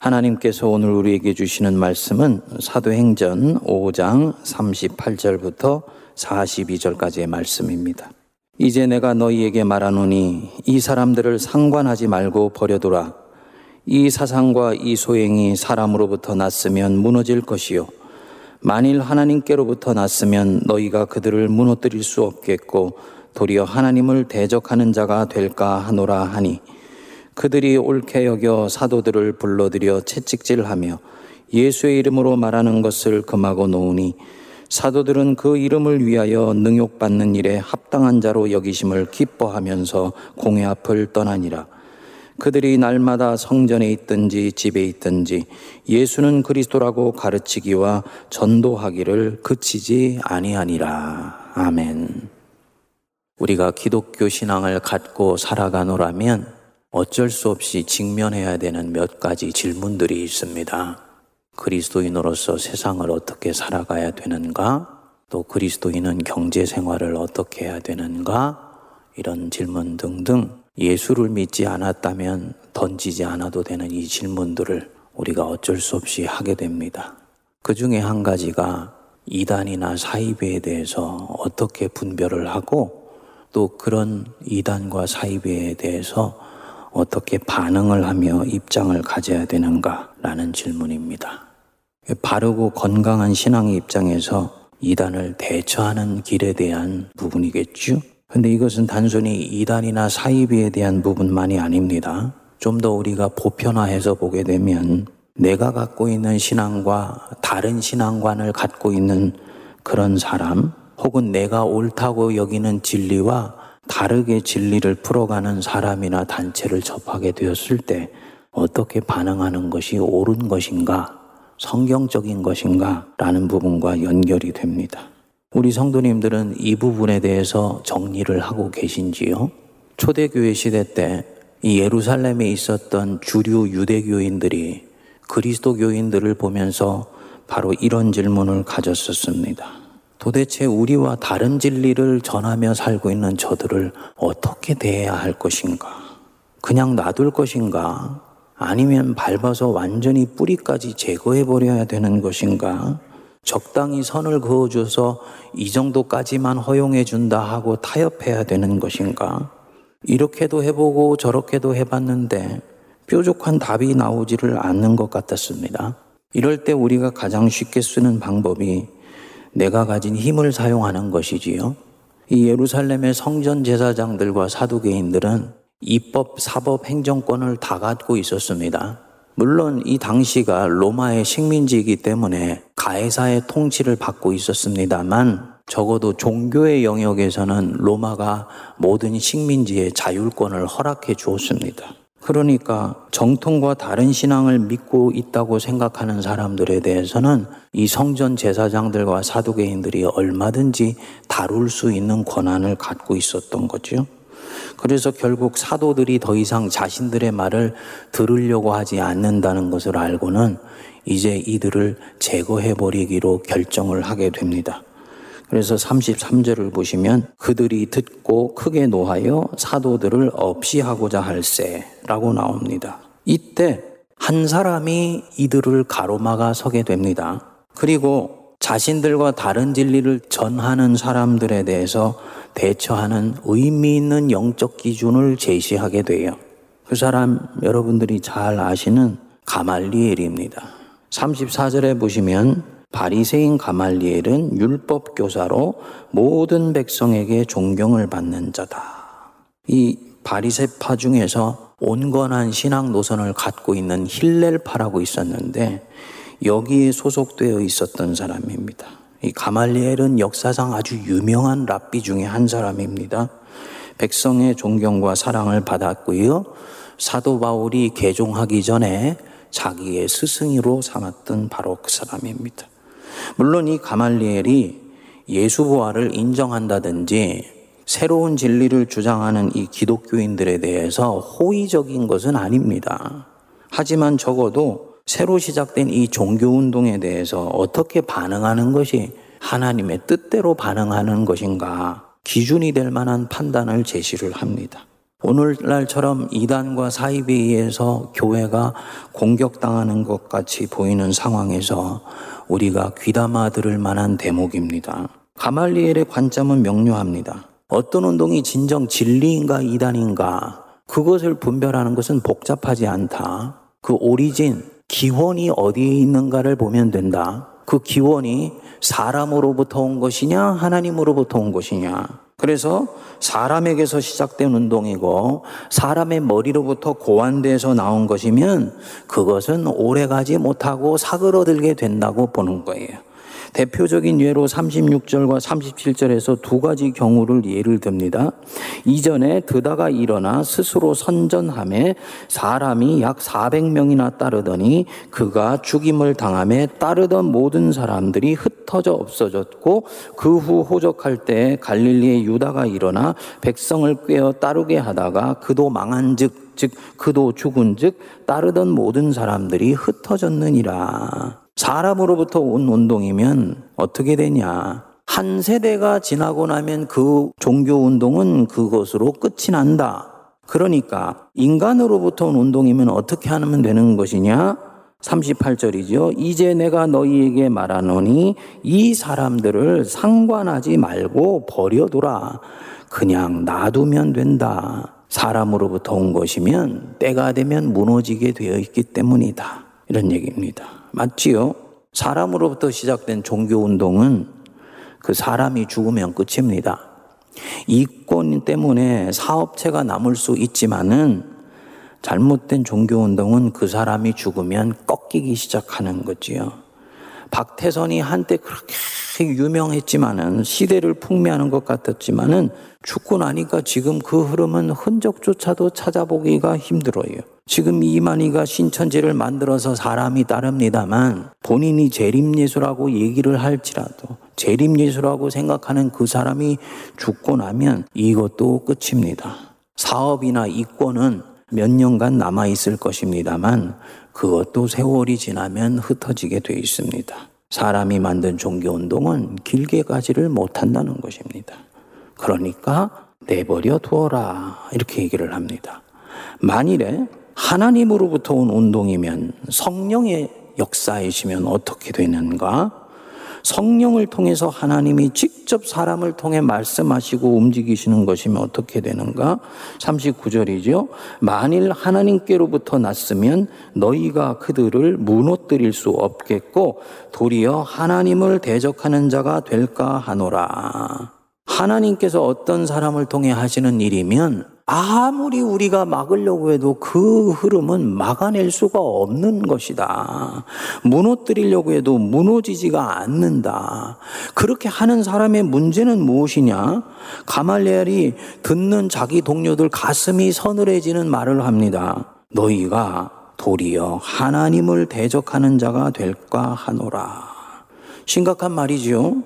하나님께서 오늘 우리에게 주시는 말씀은 사도행전 5장 38절부터 42절까지의 말씀입니다. 이제 내가 너희에게 말하노니 이 사람들을 상관하지 말고 버려두라. 이 사상과 이 소행이 사람으로부터 났으면 무너질 것이요. 만일 하나님께로부터 났으면 너희가 그들을 무너뜨릴 수 없겠고 도리어 하나님을 대적하는 자가 될까 하노라 하니 그들이 옳게 여겨 사도들을 불러들여 채찍질하며 예수의 이름으로 말하는 것을 금하고 놓으니 사도들은 그 이름을 위하여 능욕받는 일에 합당한 자로 여기심을 기뻐하면서 공회 앞을 떠나니라. 그들이 날마다 성전에 있든지 집에 있든지 예수는 그리스도라고 가르치기와 전도하기를 그치지 아니하니라. 아멘. 우리가 기독교 신앙을 갖고 살아가노라면 어쩔 수 없이 직면해야 되는 몇 가지 질문들이 있습니다. 그리스도인으로서 세상을 어떻게 살아가야 되는가? 또 그리스도인은 경제 생활을 어떻게 해야 되는가? 이런 질문 등등 예수를 믿지 않았다면 던지지 않아도 되는 이 질문들을 우리가 어쩔 수 없이 하게 됩니다. 그 중에 한 가지가 이단이나 사이비에 대해서 어떻게 분별을 하고 또 그런 이단과 사이비에 대해서 어떻게 반응을 하며 입장을 가져야 되는가라는 질문입니다. 바르고 건강한 신앙의 입장에서 이단을 대처하는 길에 대한 부분이겠죠. 근데 이것은 단순히 이단이나 사이비에 대한 부분만이 아닙니다. 좀 더 우리가 보편화해서 보게 되면 내가 갖고 있는 신앙과 다른 신앙관을 갖고 있는 그런 사람, 혹은 내가 옳다고 여기는 진리와 다르게 진리를 풀어가는 사람이나 단체를 접하게 되었을 때 어떻게 반응하는 것이 옳은 것인가, 성경적인 것인가 라는 부분과 연결이 됩니다. 우리 성도님들은 이 부분에 대해서 정리를 하고 계신지요? 초대교회 시대 때 이 예루살렘에 있었던 주류 유대교인들이 그리스도교인들을 보면서 바로 이런 질문을 가졌었습니다. 도대체 우리와 다른 진리를 전하며 살고 있는 저들을 어떻게 대해야 할 것인가? 그냥 놔둘 것인가? 아니면 밟아서 완전히 뿌리까지 제거해 버려야 되는 것인가? 적당히 선을 그어줘서 이 정도까지만 허용해 준다 하고 타협해야 되는 것인가? 이렇게도 해보고 저렇게도 해봤는데 뾰족한 답이 나오지를 않는 것 같았습니다. 이럴 때 우리가 가장 쉽게 쓰는 방법이 내가 가진 힘을 사용하는 것이지요. 이 예루살렘의 성전 제사장들과 사두개인들은 입법, 사법, 행정권을 다 갖고 있었습니다. 물론 이 당시가 로마의 식민지이기 때문에 가해사의 통치를 받고 있었습니다만 적어도 종교의 영역에서는 로마가 모든 식민지의 자율권을 허락해 주었습니다. 그러니까 정통과 다른 신앙을 믿고 있다고 생각하는 사람들에 대해서는 이 성전 제사장들과 사두개인들이 얼마든지 다룰 수 있는 권한을 갖고 있었던 거죠. 그래서 결국 사도들이 더 이상 자신들의 말을 들으려고 하지 않는다는 것을 알고는 이제 이들을 제거해 버리기로 결정을 하게 됩니다. 그래서 33절을 보시면 그들이 듣고 크게 노하여 사도들을 없이 하고자 할세라고 나옵니다. 이때 한 사람이 이들을 가로막아 서게 됩니다. 그리고 자신들과 다른 진리를 전하는 사람들에 대해서 대처하는 의미 있는 영적 기준을 제시하게 돼요. 그 사람 여러분들이 잘 아시는 가말리엘입니다. 34절에 보시면 바리새인 가말리엘은 율법 교사로 모든 백성에게 존경을 받는 자다. 이 바리새파 중에서 온건한 신앙 노선을 갖고 있는 힐렐파라고 있었는데 여기에 소속되어 있었던 사람입니다. 이 가말리엘은 역사상 아주 유명한 랍비 중에 한 사람입니다. 백성의 존경과 사랑을 받았고요. 사도 바울이 개종하기 전에 자기의 스승으로 삼았던 바로 그 사람입니다. 물론 이 가말리엘이 예수 부활을 인정한다든지 새로운 진리를 주장하는 이 기독교인들에 대해서 호의적인 것은 아닙니다. 하지만 적어도 새로 시작된 이 종교운동에 대해서 어떻게 반응하는 것이 하나님의 뜻대로 반응하는 것인가 기준이 될 만한 판단을 제시를 합니다. 오늘날처럼 이단과 사입에 의해서 교회가 공격당하는 것 같이 보이는 상황에서 우리가 귀담아 들을 만한 대목입니다. 가말리엘의 관점은 명료합니다. 어떤 운동이 진정 진리인가 이단인가 그것을 분별하는 것은 복잡하지 않다. 그 오리진, 기원이 어디에 있는가를 보면 된다. 그 기원이 사람으로부터 온 것이냐, 하나님으로부터 온 것이냐. 그래서 사람에게서 시작된 운동이고 사람의 머리로부터 고안돼서 나온 것이면 그것은 오래 가지 못하고 사그러들게 된다고 보는 거예요. 대표적인 예로 36절과 37절에서 두 가지 경우를 예를 듭니다. 이전에 드다가 일어나 스스로 선전함에 사람이 약 400명이나 따르더니 그가 죽임을 당함에 따르던 모든 사람들이 흩어져 없어졌고 그 후 호적할 때 갈릴리의 유다가 일어나 백성을 꿰어 따르게 하다가 그도 망한즉 즉 그도 죽은즉 따르던 모든 사람들이 흩어졌느니라. 사람으로부터 온 운동이면 어떻게 되냐? 한 세대가 지나고 나면 그 종교 운동은 그것으로 끝이 난다. 그러니까 인간으로부터 온 운동이면 어떻게 하면 되는 것이냐? 38절이죠. 이제 내가 너희에게 말하노니 이 사람들을 상관하지 말고 버려두라. 그냥 놔두면 된다. 사람으로부터 온 것이면 때가 되면 무너지게 되어 있기 때문이다. 이런 얘기입니다. 맞지요? 사람으로부터 시작된 종교 운동은 그 사람이 죽으면 끝입니다. 이권 때문에 사업체가 남을 수 있지만은 잘못된 종교 운동은 그 사람이 죽으면 꺾이기 시작하는 거지요. 박태선이 한때 그렇게 유명했지만은 시대를 풍미하는 것 같았지만은 죽고 나니까 지금 그 흐름은 흔적조차도 찾아보기가 힘들어요. 지금 이만희가 신천지를 만들어서 사람이 따릅니다만 본인이 재림예수라고 얘기를 할지라도 재림예수라고 생각하는 그 사람이 죽고 나면 이것도 끝입니다. 사업이나 이권은 몇 년간 남아있을 것입니다만 그것도 세월이 지나면 흩어지게 돼 있습니다. 사람이 만든 종교운동은 길게 가지를 못한다는 것입니다. 그러니까 내버려 두어라. 이렇게 얘기를 합니다. 만일에 하나님으로부터 온 운동이면 성령의 역사이시면 어떻게 되는가? 성령을 통해서 하나님이 직접 사람을 통해 말씀하시고 움직이시는 것이면 어떻게 되는가? 39절이죠. 만일 하나님께로부터 났으면 너희가 그들을 무너뜨릴 수 없겠고 도리어 하나님을 대적하는 자가 될까 하노라. 하나님께서 어떤 사람을 통해 하시는 일이면 아무리 우리가 막으려고 해도 그 흐름은 막아낼 수가 없는 것이다. 무너뜨리려고 해도 무너지지가 않는다. 그렇게 하는 사람의 문제는 무엇이냐? 가말레알이 듣는 자기 동료들 가슴이 서늘해지는 말을 합니다. 너희가 도리어 하나님을 대적하는 자가 될까 하노라. 심각한 말이지요.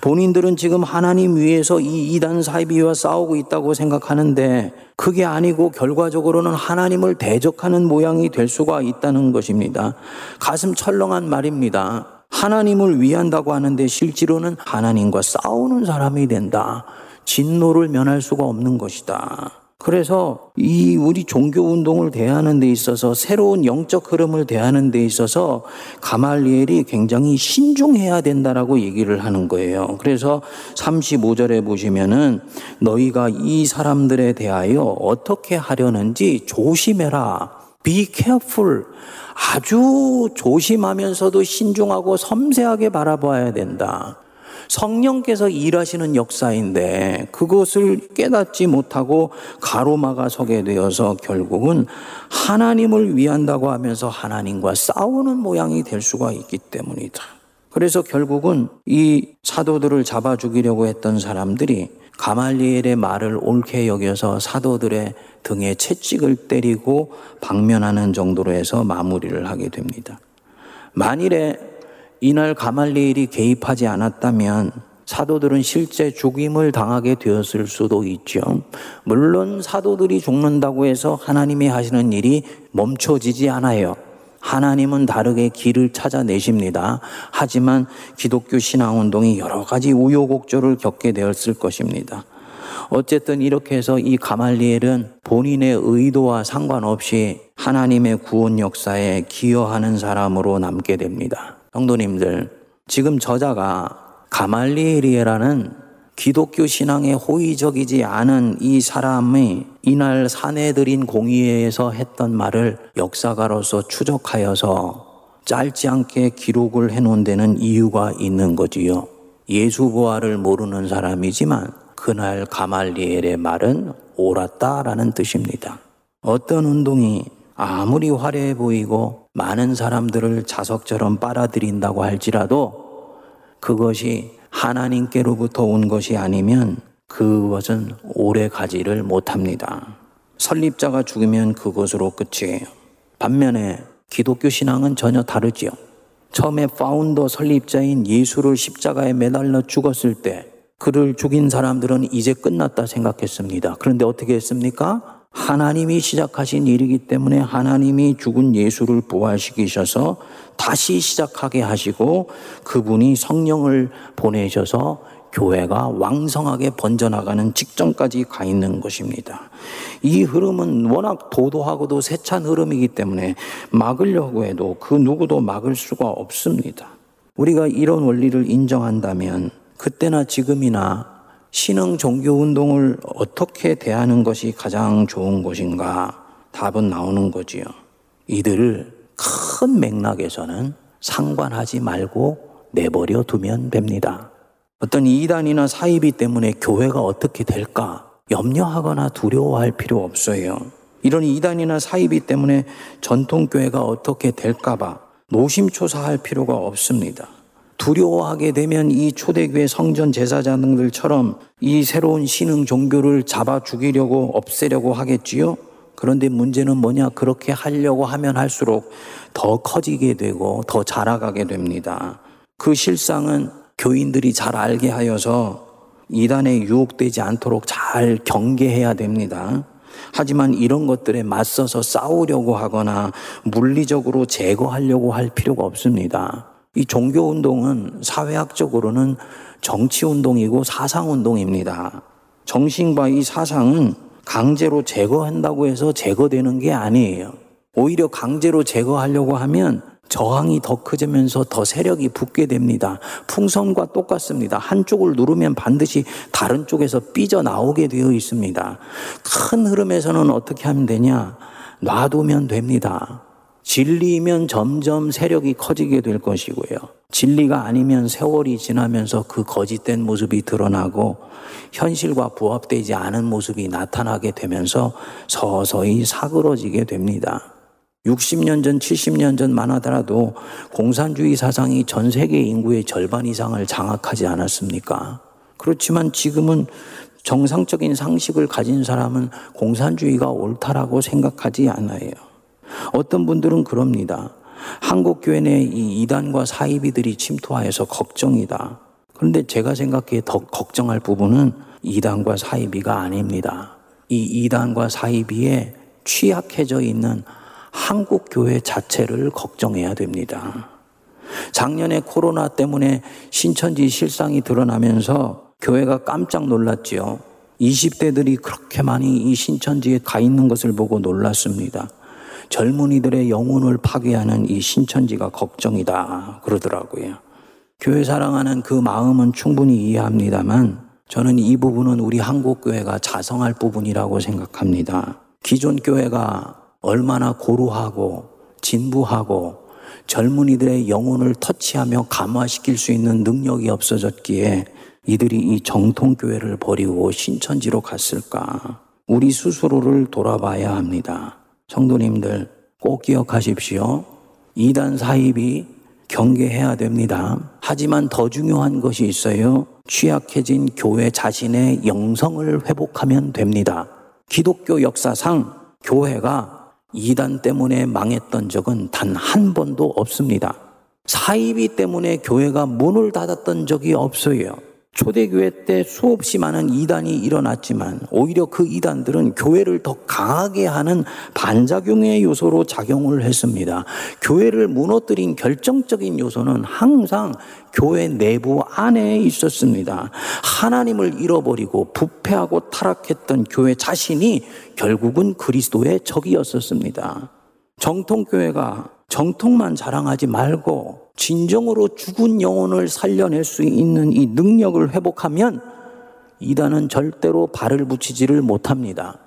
본인들은 지금 하나님 위에서 이 이단 사이비와 싸우고 있다고 생각하는데 그게 아니고 결과적으로는 하나님을 대적하는 모양이 될 수가 있다는 것입니다. 가슴 철렁한 말입니다. 하나님을 위한다고 하는데 실제로는 하나님과 싸우는 사람이 된다. 진노를 면할 수가 없는 것이다. 그래서 이 우리 종교 운동을 대하는 데 있어서 새로운 영적 흐름을 대하는 데 있어서 가말리엘이 굉장히 신중해야 된다라고 얘기를 하는 거예요. 그래서 35절에 보시면은 너희가 이 사람들에 대하여 어떻게 하려는지 조심해라. Be careful. 아주 조심하면서도 신중하고 섬세하게 바라봐야 된다. 성령께서 일하시는 역사인데 그것을 깨닫지 못하고 가로막아 서게 되어서 결국은 하나님을 위한다고 하면서 하나님과 싸우는 모양이 될 수가 있기 때문이다. 그래서 결국은 이 사도들을 잡아 죽이려고 했던 사람들이 가말리엘의 말을 옳게 여겨서 사도들의 등에 채찍을 때리고 방면하는 정도로 해서 마무리를 하게 됩니다. 만일에 이날 가말리엘이 개입하지 않았다면 사도들은 실제 죽임을 당하게 되었을 수도 있죠. 물론 사도들이 죽는다고 해서 하나님이 하시는 일이 멈춰지지 않아요. 하나님은 다르게 길을 찾아내십니다. 하지만 기독교 신앙운동이 여러 가지 우여곡절을 겪게 되었을 것입니다. 어쨌든 이렇게 해서 이 가말리엘은 본인의 의도와 상관없이 하나님의 구원 역사에 기여하는 사람으로 남게 됩니다. 성도님들, 지금 저자가 가말리엘이라는 기독교 신앙에 호의적이지 않은 이 사람이 이날 사내들인 공의회에서 했던 말을 역사가로서 추적하여서 짧지 않게 기록을 해놓은 데는 이유가 있는 거지요. 예수 부활을 모르는 사람이지만 그날 가말리엘의 말은 옳았다라는 뜻입니다. 어떤 운동이 아무리 화려해 보이고 많은 사람들을 자석처럼 빨아들인다고 할지라도 그것이 하나님께로부터 온 것이 아니면 그것은 오래 가지를 못합니다. 설립자가 죽으면 그것으로 끝이에요. 반면에 기독교 신앙은 전혀 다르지요. 처음에 파운더 설립자인 예수를 십자가에 매달려 죽었을 때 그를 죽인 사람들은 이제 끝났다 생각했습니다. 그런데 어떻게 했습니까? 하나님이 시작하신 일이기 때문에 하나님이 죽은 예수를 부활시키셔서 다시 시작하게 하시고 그분이 성령을 보내셔서 교회가 왕성하게 번져나가는 직전까지 가 있는 것입니다. 이 흐름은 워낙 도도하고도 세찬 흐름이기 때문에 막으려고 해도 그 누구도 막을 수가 없습니다. 우리가 이런 원리를 인정한다면 그때나 지금이나 신흥 종교 운동을 어떻게 대하는 것이 가장 좋은 것인가? 답은 나오는 거지요. 이들을 큰 맥락에서는 상관하지 말고 내버려 두면 됩니다. 어떤 이단이나 사이비 때문에 교회가 어떻게 될까 염려하거나 두려워할 필요 없어요. 이런 이단이나 사이비 때문에 전통교회가 어떻게 될까봐 노심초사할 필요가 없습니다. 두려워하게 되면 이 초대교회 성전 제사장들처럼 이 새로운 신흥 종교를 잡아 죽이려고 없애려고 하겠지요. 그런데 문제는 뭐냐? 그렇게 하려고 하면 할수록 더 커지게 되고 더 자라가게 됩니다. 그 실상은 교인들이 잘 알게 하여서 이단에 유혹되지 않도록 잘 경계해야 됩니다. 하지만 이런 것들에 맞서서 싸우려고 하거나 물리적으로 제거하려고 할 필요가 없습니다. 이 종교 운동은 사회학적으로는 정치 운동이고 사상 운동입니다. 정신과 이 사상은 강제로 제거한다고 해서 제거되는 게 아니에요. 오히려 강제로 제거하려고 하면 저항이 더 커지면서 더 세력이 붙게 됩니다. 풍선과 똑같습니다. 한쪽을 누르면 반드시 다른 쪽에서 삐져나오게 되어 있습니다. 큰 흐름에서는 어떻게 하면 되냐? 놔두면 됩니다. 진리면 점점 세력이 커지게 될 것이고요. 진리가 아니면 세월이 지나면서 그 거짓된 모습이 드러나고 현실과 부합되지 않은 모습이 나타나게 되면서 서서히 사그러지게 됩니다. 60년 전, 70년 전만 하더라도 공산주의 사상이 전 세계 인구의 절반 이상을 장악하지 않았습니까? 그렇지만 지금은 정상적인 상식을 가진 사람은 공산주의가 옳다라고 생각하지 않아요. 어떤 분들은 그럽니다. 한국 교회 내이 이단과 사이비들이 침투하여서 걱정이다. 그런데 제가 생각해 더 걱정할 부분은 이단과 사이비가 아닙니다. 이 이단과 사이비에 취약해져 있는 한국 교회 자체를 걱정해야 됩니다. 작년에 코로나 때문에 신천지 실상이 드러나면서 교회가 깜짝 놀랐지요. 20대들이 그렇게 많이 이 신천지에 가 있는 것을 보고 놀랐습니다. 젊은이들의 영혼을 파괴하는 이 신천지가 걱정이다 그러더라고요. 교회 사랑하는 그 마음은 충분히 이해합니다만 저는 이 부분은 우리 한국 교회가 자성할 부분이라고 생각합니다. 기존 교회가 얼마나 고루하고 진부하고 젊은이들의 영혼을 터치하며 감화시킬 수 있는 능력이 없어졌기에 이들이 이 정통교회를 버리고 신천지로 갔을까? 우리 스스로를 돌아봐야 합니다. 성도님들 꼭 기억하십시오. 이단 사입이 경계해야 됩니다. 하지만 더 중요한 것이 있어요. 취약해진 교회 자신의 영성을 회복하면 됩니다. 기독교 역사상 교회가 이단 때문에 망했던 적은 단 한 번도 없습니다. 사이비 때문에 교회가 문을 닫았던 적이 없어요. 초대교회 때 수없이 많은 이단이 일어났지만 오히려 그 이단들은 교회를 더 강하게 하는 반작용의 요소로 작용을 했습니다. 교회를 무너뜨린 결정적인 요소는 항상 교회 내부 안에 있었습니다. 하나님을 잃어버리고 부패하고 타락했던 교회 자신이 결국은 그리스도의 적이었었습니다. 정통교회가 정통만 자랑하지 말고 진정으로 죽은 영혼을 살려낼 수 있는 이 능력을 회복하면 이단은 절대로 발을 붙이지를 못합니다.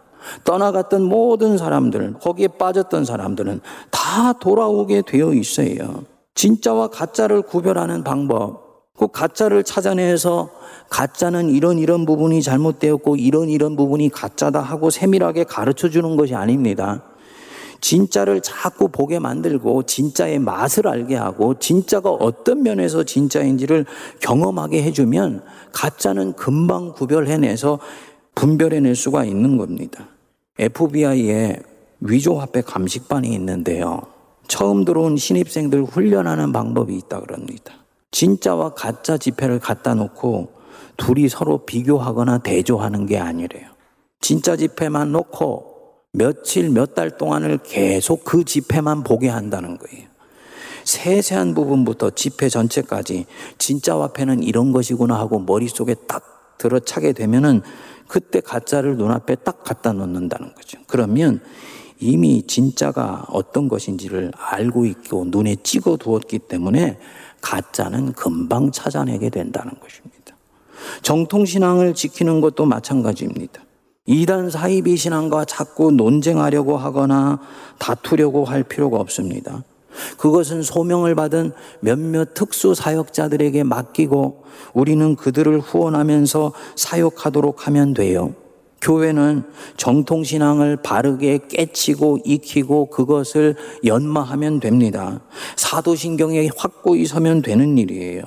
떠나갔던 모든 사람들, 거기에 빠졌던 사람들은 다 돌아오게 되어 있어요. 진짜와 가짜를 구별하는 방법, 그 가짜를 찾아내서 가짜는 이런 이런 부분이 잘못되었고 이런 이런 부분이 가짜다 하고 세밀하게 가르쳐 주는 것이 아닙니다. 진짜를 자꾸 보게 만들고 진짜의 맛을 알게 하고 진짜가 어떤 면에서 진짜인지를 경험하게 해주면 가짜는 금방 구별해내서 분별해낼 수가 있는 겁니다. FBI에 위조화폐 감식반이 있는데요. 처음 들어온 신입생들 훈련하는 방법이 있다 그럽니다. 진짜와 가짜 지폐를 갖다 놓고 둘이 서로 비교하거나 대조하는 게 아니래요. 진짜 지폐만 놓고 며칠, 몇 달 동안을 계속 그 지폐만 보게 한다는 거예요. 세세한 부분부터 지폐 전체까지 진짜 화폐는 이런 것이구나 하고 머릿속에 딱 들어차게 되면은 그때 가짜를 눈앞에 딱 갖다 놓는다는 거죠. 그러면 이미 진짜가 어떤 것인지를 알고 있고 눈에 찍어 두었기 때문에 가짜는 금방 찾아내게 된다는 것입니다. 정통신앙을 지키는 것도 마찬가지입니다. 이단 사이비 신앙과 자꾸 논쟁하려고 하거나 다투려고 할 필요가 없습니다. 그것은 소명을 받은 몇몇 특수 사역자들에게 맡기고 우리는 그들을 후원하면서 사역하도록 하면 돼요. 교회는 정통신앙을 바르게 깨치고 익히고 그것을 연마하면 됩니다. 사도신경에 확고히 서면 되는 일이에요.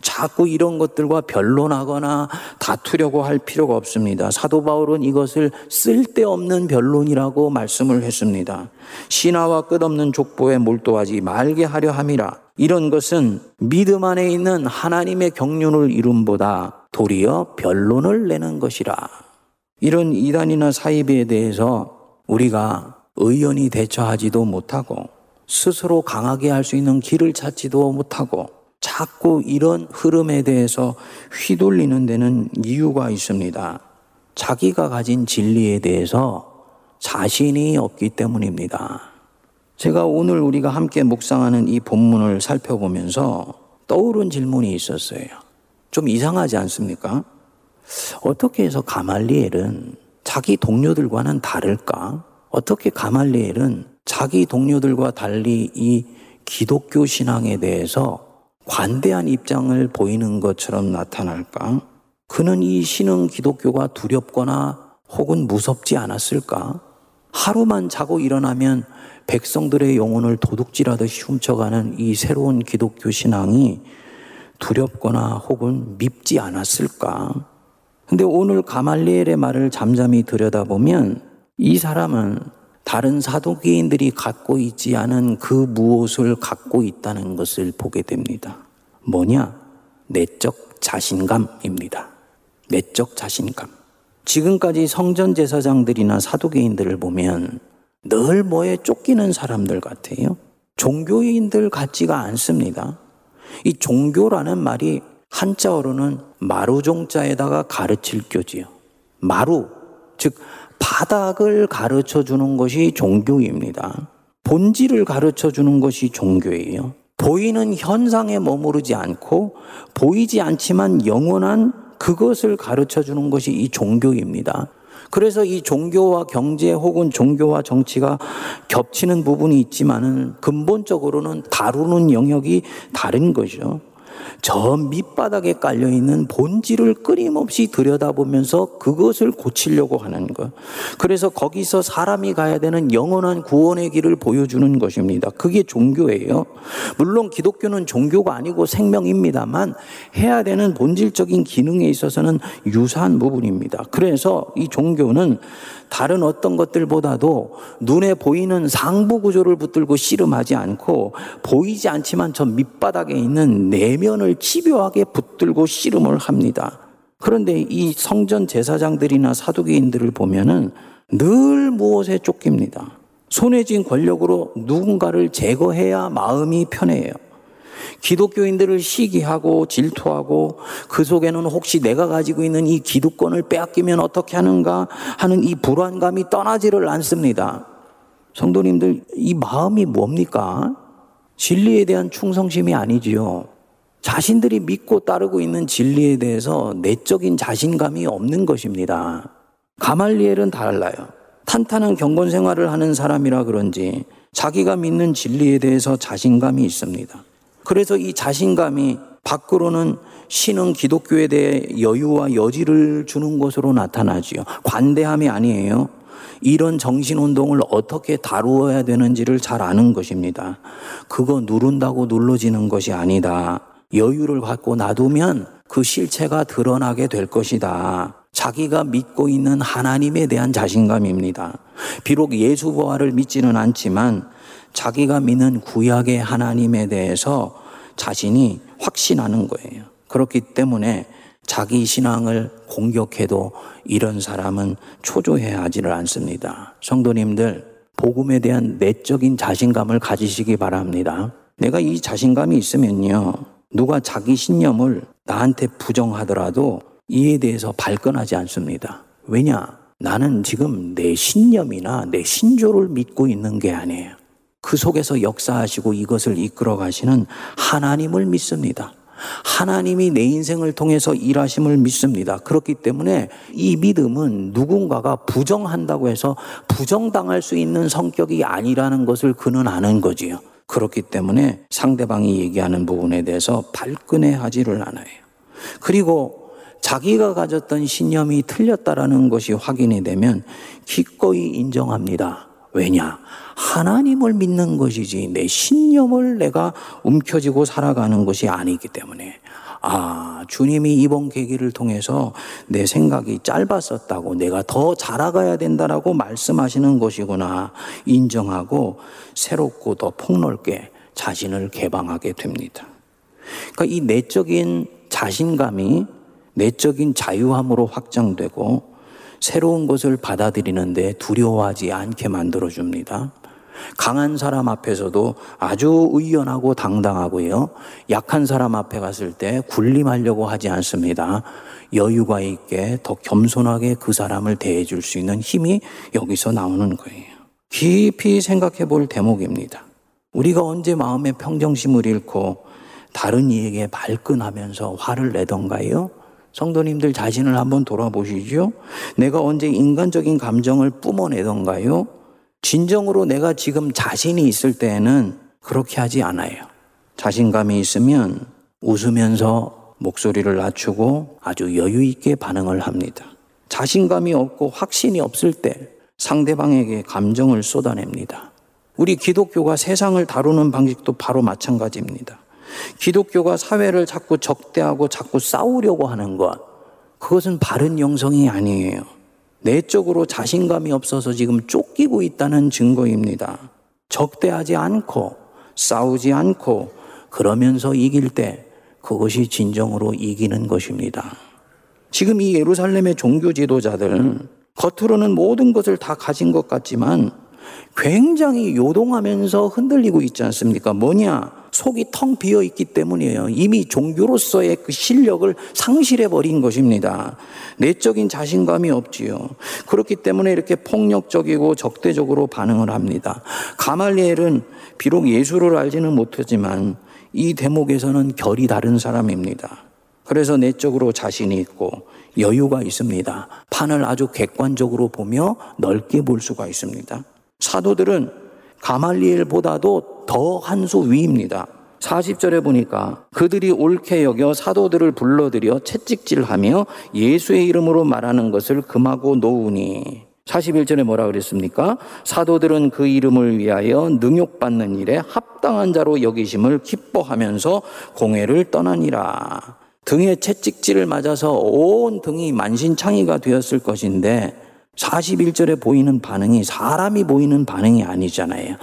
자꾸 이런 것들과 변론하거나 다투려고 할 필요가 없습니다. 사도 바울은 이것을 쓸데없는 변론이라고 말씀을 했습니다. 신화와 끝없는 족보에 몰두하지 말게 하려 함이라. 이런 것은 믿음 안에 있는 하나님의 경륜을 이룸보다 도리어 변론을 내는 것이라. 이런 이단이나 사이비에 대해서 우리가 의연히 대처하지도 못하고 스스로 강하게 할 수 있는 길을 찾지도 못하고 자꾸 이런 흐름에 대해서 휘둘리는 데는 이유가 있습니다. 자기가 가진 진리에 대해서 자신이 없기 때문입니다. 제가 오늘 우리가 함께 묵상하는 이 본문을 살펴보면서 떠오른 질문이 있었어요. 좀 이상하지 않습니까? 어떻게 해서 가말리엘은 자기 동료들과는 다를까? 어떻게 가말리엘은 자기 동료들과 달리 이 기독교 신앙에 대해서 관대한 입장을 보이는 것처럼 나타날까? 그는 이 신흥 기독교가 두렵거나 혹은 무섭지 않았을까? 하루만 자고 일어나면 백성들의 영혼을 도둑질하듯이 훔쳐가는 이 새로운 기독교 신앙이 두렵거나 혹은 밉지 않았을까? 근데 오늘 가말리엘의 말을 잠잠히 들여다보면 이 사람은 다른 사도기인들이 갖고 있지 않은 그 무엇을 갖고 있다는 것을 보게 됩니다. 뭐냐? 내적 자신감입니다. 내적 자신감. 지금까지 성전 제사장들이나 사도계인들을 보면 늘 뭐에 쫓기는 사람들 같아요. 종교인들 같지가 않습니다. 이 종교라는 말이 한자어로는 마루종자에다가 가르칠 교지요. 마루, 즉 바닥을 가르쳐 주는 것이 종교입니다. 본질을 가르쳐 주는 것이 종교예요. 보이는 현상에 머무르지 않고 보이지 않지만 영원한 그것을 가르쳐 주는 것이 이 종교입니다. 그래서 이 종교와 경제 혹은 종교와 정치가 겹치는 부분이 있지만은 근본적으로는 다루는 영역이 다른 거죠. 저 밑바닥에 깔려 있는 본질을 끊임없이 들여다보면서 그것을 고치려고 하는 것. 그래서 거기서 사람이 가야 되는 영원한 구원의 길을 보여주는 것입니다. 그게 종교예요. 물론 기독교는 종교가 아니고 생명입니다만 해야 되는 본질적인 기능에 있어서는 유사한 부분입니다. 그래서 이 종교는 다른 어떤 것들보다도 눈에 보이는 상부 구조를 붙들고 씨름하지 않고 보이지 않지만 저 밑바닥에 있는 내면 을 집요하게 붙들고 씨름을 합니다. 그런데 이 성전 제사장들이나 사두개인들을 보면은 늘 무엇에 쫓깁니다. 손에 쥔 권력으로 누군가를 제거해야 마음이 편해요. 기독교인들을 시기하고 질투하고 그 속에는 혹시 내가 가지고 있는 이 기득권을 빼앗기면 어떻게 하는가 하는 이 불안감이 떠나지를 않습니다. 성도님들, 이 마음이 뭡니까? 진리에 대한 충성심이 아니지요. 자신들이 믿고 따르고 있는 진리에 대해서 내적인 자신감이 없는 것입니다. 가말리엘은 달라요. 탄탄한 경건 생활을 하는 사람이라 그런지 자기가 믿는 진리에 대해서 자신감이 있습니다. 그래서 이 자신감이 밖으로는 신흥 기독교에 대해 여유와 여지를 주는 것으로 나타나지요. 관대함이 아니에요. 이런 정신운동을 어떻게 다루어야 되는지를 잘 아는 것입니다. 그거 누른다고 눌러지는 것이 아니다. 여유를 갖고 놔두면 그 실체가 드러나게 될 것이다. 자기가 믿고 있는 하나님에 대한 자신감입니다. 비록 예수 부활을 믿지는 않지만 자기가 믿는 구약의 하나님에 대해서 자신이 확신하는 거예요. 그렇기 때문에 자기 신앙을 공격해도 이런 사람은 초조해 하지를 않습니다. 성도님들, 복음에 대한 내적인 자신감을 가지시기 바랍니다. 내가 이 자신감이 있으면요. 누가 자기 신념을 나한테 부정하더라도 이에 대해서 발끈하지 않습니다. 왜냐? 나는 지금 내 신념이나 내 신조를 믿고 있는 게 아니에요. 그 속에서 역사하시고 이것을 이끌어 가시는 하나님을 믿습니다. 하나님이 내 인생을 통해서 일하심을 믿습니다. 그렇기 때문에 이 믿음은 누군가가 부정한다고 해서 부정당할 수 있는 성격이 아니라는 것을 그는 아는 거지요. 그렇기 때문에 상대방이 얘기하는 부분에 대해서 발끈해 하지를 않아요. 그리고 자기가 가졌던 신념이 틀렸다라는 것이 확인이 되면 기꺼이 인정합니다. 왜냐? 하나님을 믿는 것이지 내 신념을 내가 움켜쥐고 살아가는 것이 아니기 때문에 아, 주님이 이번 계기를 통해서 내 생각이 짧았었다고 내가 더 자라가야 된다라고 말씀하시는 것이구나 인정하고 새롭고 더 폭넓게 자신을 개방하게 됩니다. 그러니까 이 내적인 자신감이 내적인 자유함으로 확장되고 새로운 것을 받아들이는데 두려워하지 않게 만들어줍니다. 강한 사람 앞에서도 아주 의연하고 당당하고요. 약한 사람 앞에 갔을 때 군림하려고 하지 않습니다. 여유가 있게 더 겸손하게 그 사람을 대해 줄 수 있는 힘이 여기서 나오는 거예요. 깊이 생각해 볼 대목입니다. 우리가 언제 마음의 평정심을 잃고 다른 이에게 발끈하면서 화를 내던가요? 성도님들 자신을 한번 돌아보시죠. 내가 언제 인간적인 감정을 뿜어내던가요? 진정으로 내가 지금 자신이 있을 때에는 그렇게 하지 않아요. 자신감이 있으면 웃으면서 목소리를 낮추고 아주 여유 있게 반응을 합니다. 자신감이 없고 확신이 없을 때 상대방에게 감정을 쏟아냅니다. 우리 기독교가 세상을 다루는 방식도 바로 마찬가지입니다. 기독교가 사회를 자꾸 적대하고 자꾸 싸우려고 하는 것, 그것은 바른 영성이 아니에요. 내적으로 자신감이 없어서 지금 쫓기고 있다는 증거입니다. 적대하지 않고 싸우지 않고 그러면서 이길 때 그것이 진정으로 이기는 것입니다. 지금 이 예루살렘의 종교 지도자들 겉으로는 모든 것을 다 가진 것 같지만 굉장히 요동하면서 흔들리고 있지 않습니까? 뭐냐? 속이 텅 비어 있기 때문이에요. 이미 종교로서의 그 실력을 상실해 버린 것입니다. 내적인 자신감이 없지요. 그렇기 때문에 이렇게 폭력적이고 적대적으로 반응을 합니다. 가말리엘은 비록 예수를 알지는 못하지만 이 대목에서는 결이 다른 사람입니다. 그래서 내적으로 자신이 있고 여유가 있습니다. 판을 아주 객관적으로 보며 넓게 볼 수가 있습니다. 사도들은 가말리엘보다도 더 한 수 위입니다. 40절에 보니까 그들이 옳게 여겨 사도들을 불러들여 채찍질하며 예수의 이름으로 말하는 것을 금하고 놓으니 41절에 뭐라 그랬습니까? 사도들은 그 이름을 위하여 능욕받는 일에 합당한 자로 여기심을 기뻐하면서 공회를 떠나니라. 등에 채찍질을 맞아서 온 등이 만신창이가 되었을 것인데 41절에 보이는 반응이 사람이 보이는 반응이 아니잖아요.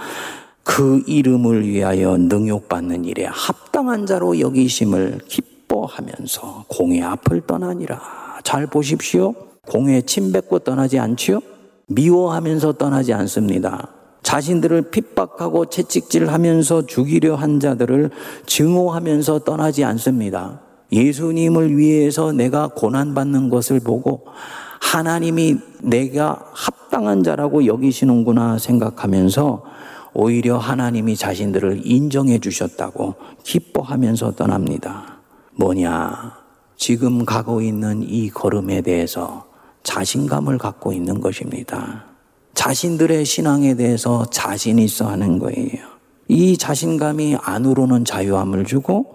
그 이름을 위하여 능욕받는 일에 합당한 자로 여기심을 기뻐하면서 공의 앞을 떠나니라. 잘 보십시오. 공에 침 뱉고 떠나지 않지요? 미워하면서 떠나지 않습니다. 자신들을 핍박하고 채찍질하면서 죽이려 한 자들을 증오하면서 떠나지 않습니다. 예수님을 위해서 내가 고난받는 것을 보고 하나님이 내가 합당한 자라고 여기시는구나 생각하면서 오히려 하나님이 자신들을 인정해 주셨다고 기뻐하면서 떠납니다. 뭐냐? 지금 가고 있는 이 걸음에 대해서 자신감을 갖고 있는 것입니다. 자신들의 신앙에 대해서 자신 있어 하는 거예요. 이 자신감이 안으로는 자유함을 주고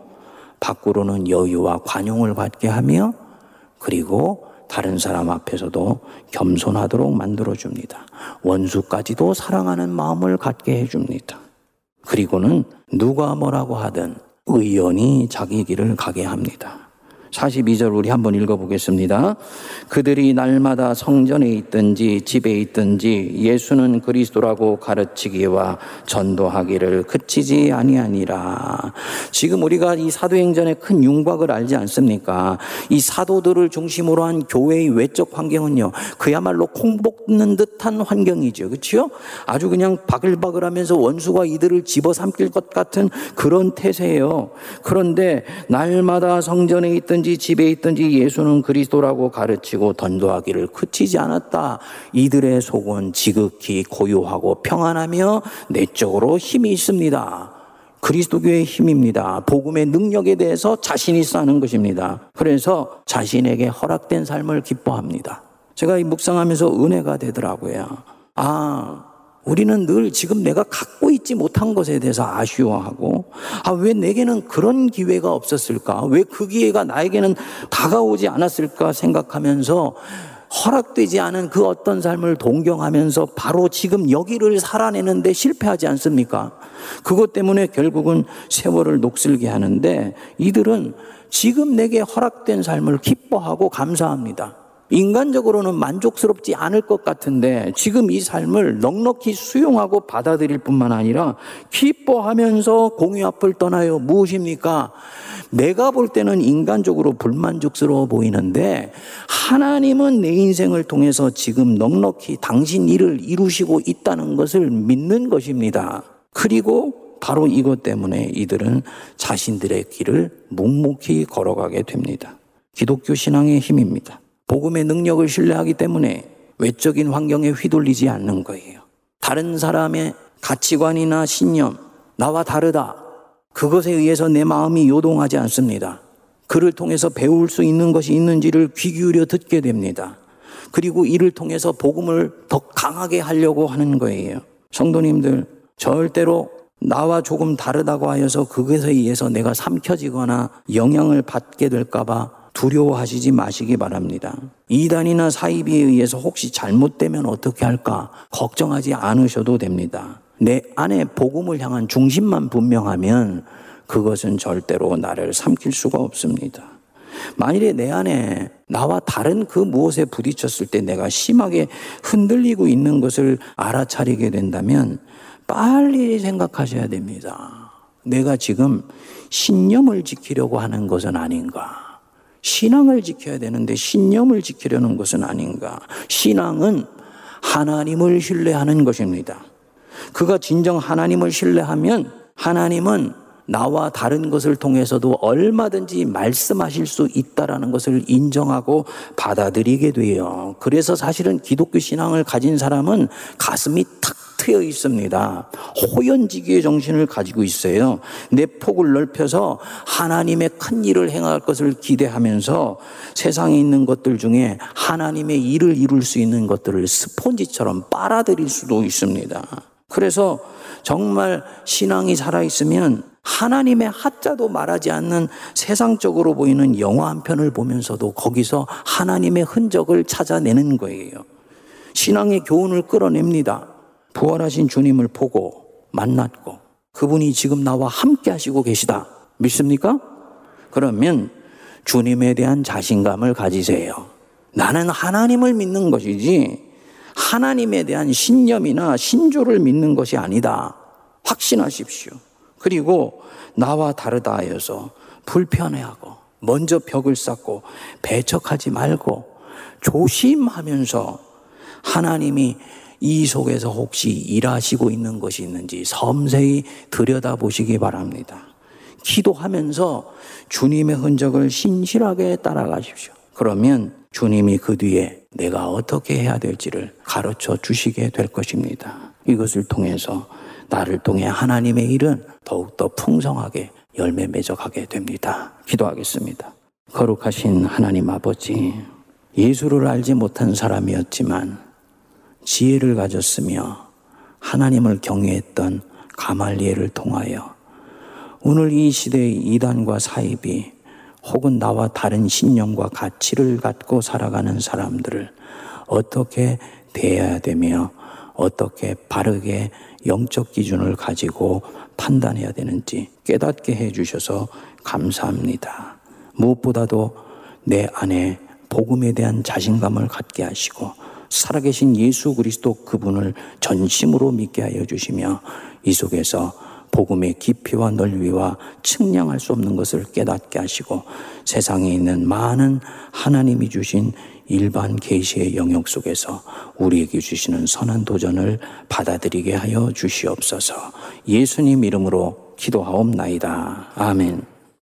밖으로는 여유와 관용을 받게 하며 그리고 다른 사람 앞에서도 겸손하도록 만들어 줍니다. 원수까지도 사랑하는 마음을 갖게 해 줍니다. 그리고는 누가 뭐라고 하든 의연히 자기 길을 가게 합니다. 42절 우리 한번 읽어보겠습니다. 그들이 날마다 성전에 있든지 집에 있든지 예수는 그리스도라고 가르치기와 전도하기를 그치지 아니하니라. 지금 우리가 이 사도행전의 큰 윤곽을 알지 않습니까? 이 사도들을 중심으로 한 교회의 외적 환경은요. 그야말로 콩볶는 듯한 환경이죠. 그렇죠? 아주 그냥 바글바글 하면서 원수가 이들을 집어삼킬 것 같은 그런 태세예요. 그런데 날마다 성전에 있든 있든지 집에 있든지 예수는 그리스도라고 가르치고 던도하기를 그치지 않았다. 이들의 속은 지극히 고요하고 평안하며 내적으로 힘이 있습니다. 그리스도교의 힘입니다. 복음의 능력에 대해서 자신 있어 하는 것입니다. 그래서 자신에게 허락된 삶을 기뻐합니다. 제가 이 묵상하면서 은혜가 되더라고요. 아, 우리는 늘 지금 내가 갖고 있지 못한 것에 대해서 아쉬워하고, 아, 왜 내게는 그런 기회가 없었을까? 왜 그 기회가 나에게는 다가오지 않았을까 생각하면서 허락되지 않은 그 어떤 삶을 동경하면서 바로 지금 여기를 살아내는데 실패하지 않습니까? 그것 때문에 결국은 세월을 녹슬게 하는데 이들은 지금 내게 허락된 삶을 기뻐하고 감사합니다. 인간적으로는 만족스럽지 않을 것 같은데 지금 이 삶을 넉넉히 수용하고 받아들일 뿐만 아니라 기뻐하면서 공의 앞을 떠나요. 무엇입니까? 내가 볼 때는 인간적으로 불만족스러워 보이는데 하나님은 내 인생을 통해서 지금 넉넉히 당신 일을 이루시고 있다는 것을 믿는 것입니다. 그리고 바로 이것 때문에 이들은 자신들의 길을 묵묵히 걸어가게 됩니다. 기독교 신앙의 힘입니다. 복음의 능력을 신뢰하기 때문에 외적인 환경에 휘둘리지 않는 거예요. 다른 사람의 가치관이나 신념, 나와 다르다. 그것에 의해서 내 마음이 요동하지 않습니다. 그를 통해서 배울 수 있는 것이 있는지를 귀 기울여 듣게 됩니다. 그리고 이를 통해서 복음을 더 강하게 하려고 하는 거예요. 성도님들, 절대로 나와 조금 다르다고 하여서 그것에 의해서 내가 삼켜지거나 영향을 받게 될까봐 두려워하시지 마시기 바랍니다. 이단이나 사이비에 의해서 혹시 잘못되면 어떻게 할까 걱정하지 않으셔도 됩니다. 내 안에 복음을 향한 중심만 분명하면 그것은 절대로 나를 삼킬 수가 없습니다. 만일에 내 안에 나와 다른 그 무엇에 부딪혔을 때 내가 심하게 흔들리고 있는 것을 알아차리게 된다면 빨리 생각하셔야 됩니다. 내가 지금 신념을 지키려고 하는 것은 아닌가? 신앙을 지켜야 되는데 신념을 지키려는 것은 아닌가. 신앙은 하나님을 신뢰하는 것입니다. 그가 진정 하나님을 신뢰하면 하나님은 나와 다른 것을 통해서도 얼마든지 말씀하실 수 있다라는 것을 인정하고 받아들이게 돼요. 그래서 사실은 기독교 신앙을 가진 사람은 가슴이 탁 트여 있습니다. 호연지기의 정신을 가지고 있어요. 내 폭을 넓혀서 하나님의 큰 일을 행할 것을 기대하면서 세상에 있는 것들 중에 하나님의 일을 이룰 수 있는 것들을 스폰지처럼 빨아들일 수도 있습니다. 그래서 정말 신앙이 살아있으면 하나님의 하자도 말하지 않는 세상적으로 보이는 영화 한 편을 보면서도 거기서 하나님의 흔적을 찾아내는 거예요. 신앙의 교훈을 끌어냅니다. 부활하신 주님을 보고 만났고 그분이 지금 나와 함께 하시고 계시다. 믿습니까? 그러면 주님에 대한 자신감을 가지세요. 나는 하나님을 믿는 것이지 하나님에 대한 신념이나 신조를 믿는 것이 아니다. 확신하십시오. 그리고 나와 다르다 하여서 불편해하고 먼저 벽을 쌓고 배척하지 말고 조심하면서 하나님이 이 속에서 혹시 일하시고 있는 것이 있는지 섬세히 들여다보시기 바랍니다. 기도하면서 주님의 흔적을 신실하게 따라가십시오. 그러면 주님이 그 뒤에 내가 어떻게 해야 될지를 가르쳐 주시게 될 것입니다. 이것을 통해서 나를 통해 하나님의 일은 더욱더 풍성하게 열매 맺어가게 됩니다. 기도하겠습니다. 거룩하신 하나님 아버지, 예수를 알지 못한 사람이었지만 지혜를 가졌으며 하나님을 경외했던 가말리엘을 통하여 오늘 이 시대의 이단과 사입이 혹은 나와 다른 신념과 가치를 갖고 살아가는 사람들을 어떻게 대해야 되며 어떻게 바르게 영적 기준을 가지고 판단해야 되는지 깨닫게 해 주셔서 감사합니다. 무엇보다도 내 안에 복음에 대한 자신감을 갖게 하시고 살아계신 예수 그리스도 그분을 전심으로 믿게 하여 주시며 이 속에서 복음의 깊이와 넓이와 측량할 수 없는 것을 깨닫게 하시고 세상에 있는 많은 하나님이 주신 일반 계시의 영역 속에서 우리에게 주시는 선한 도전을 받아들이게 하여 주시옵소서. 예수님 이름으로 기도하옵나이다. 아멘.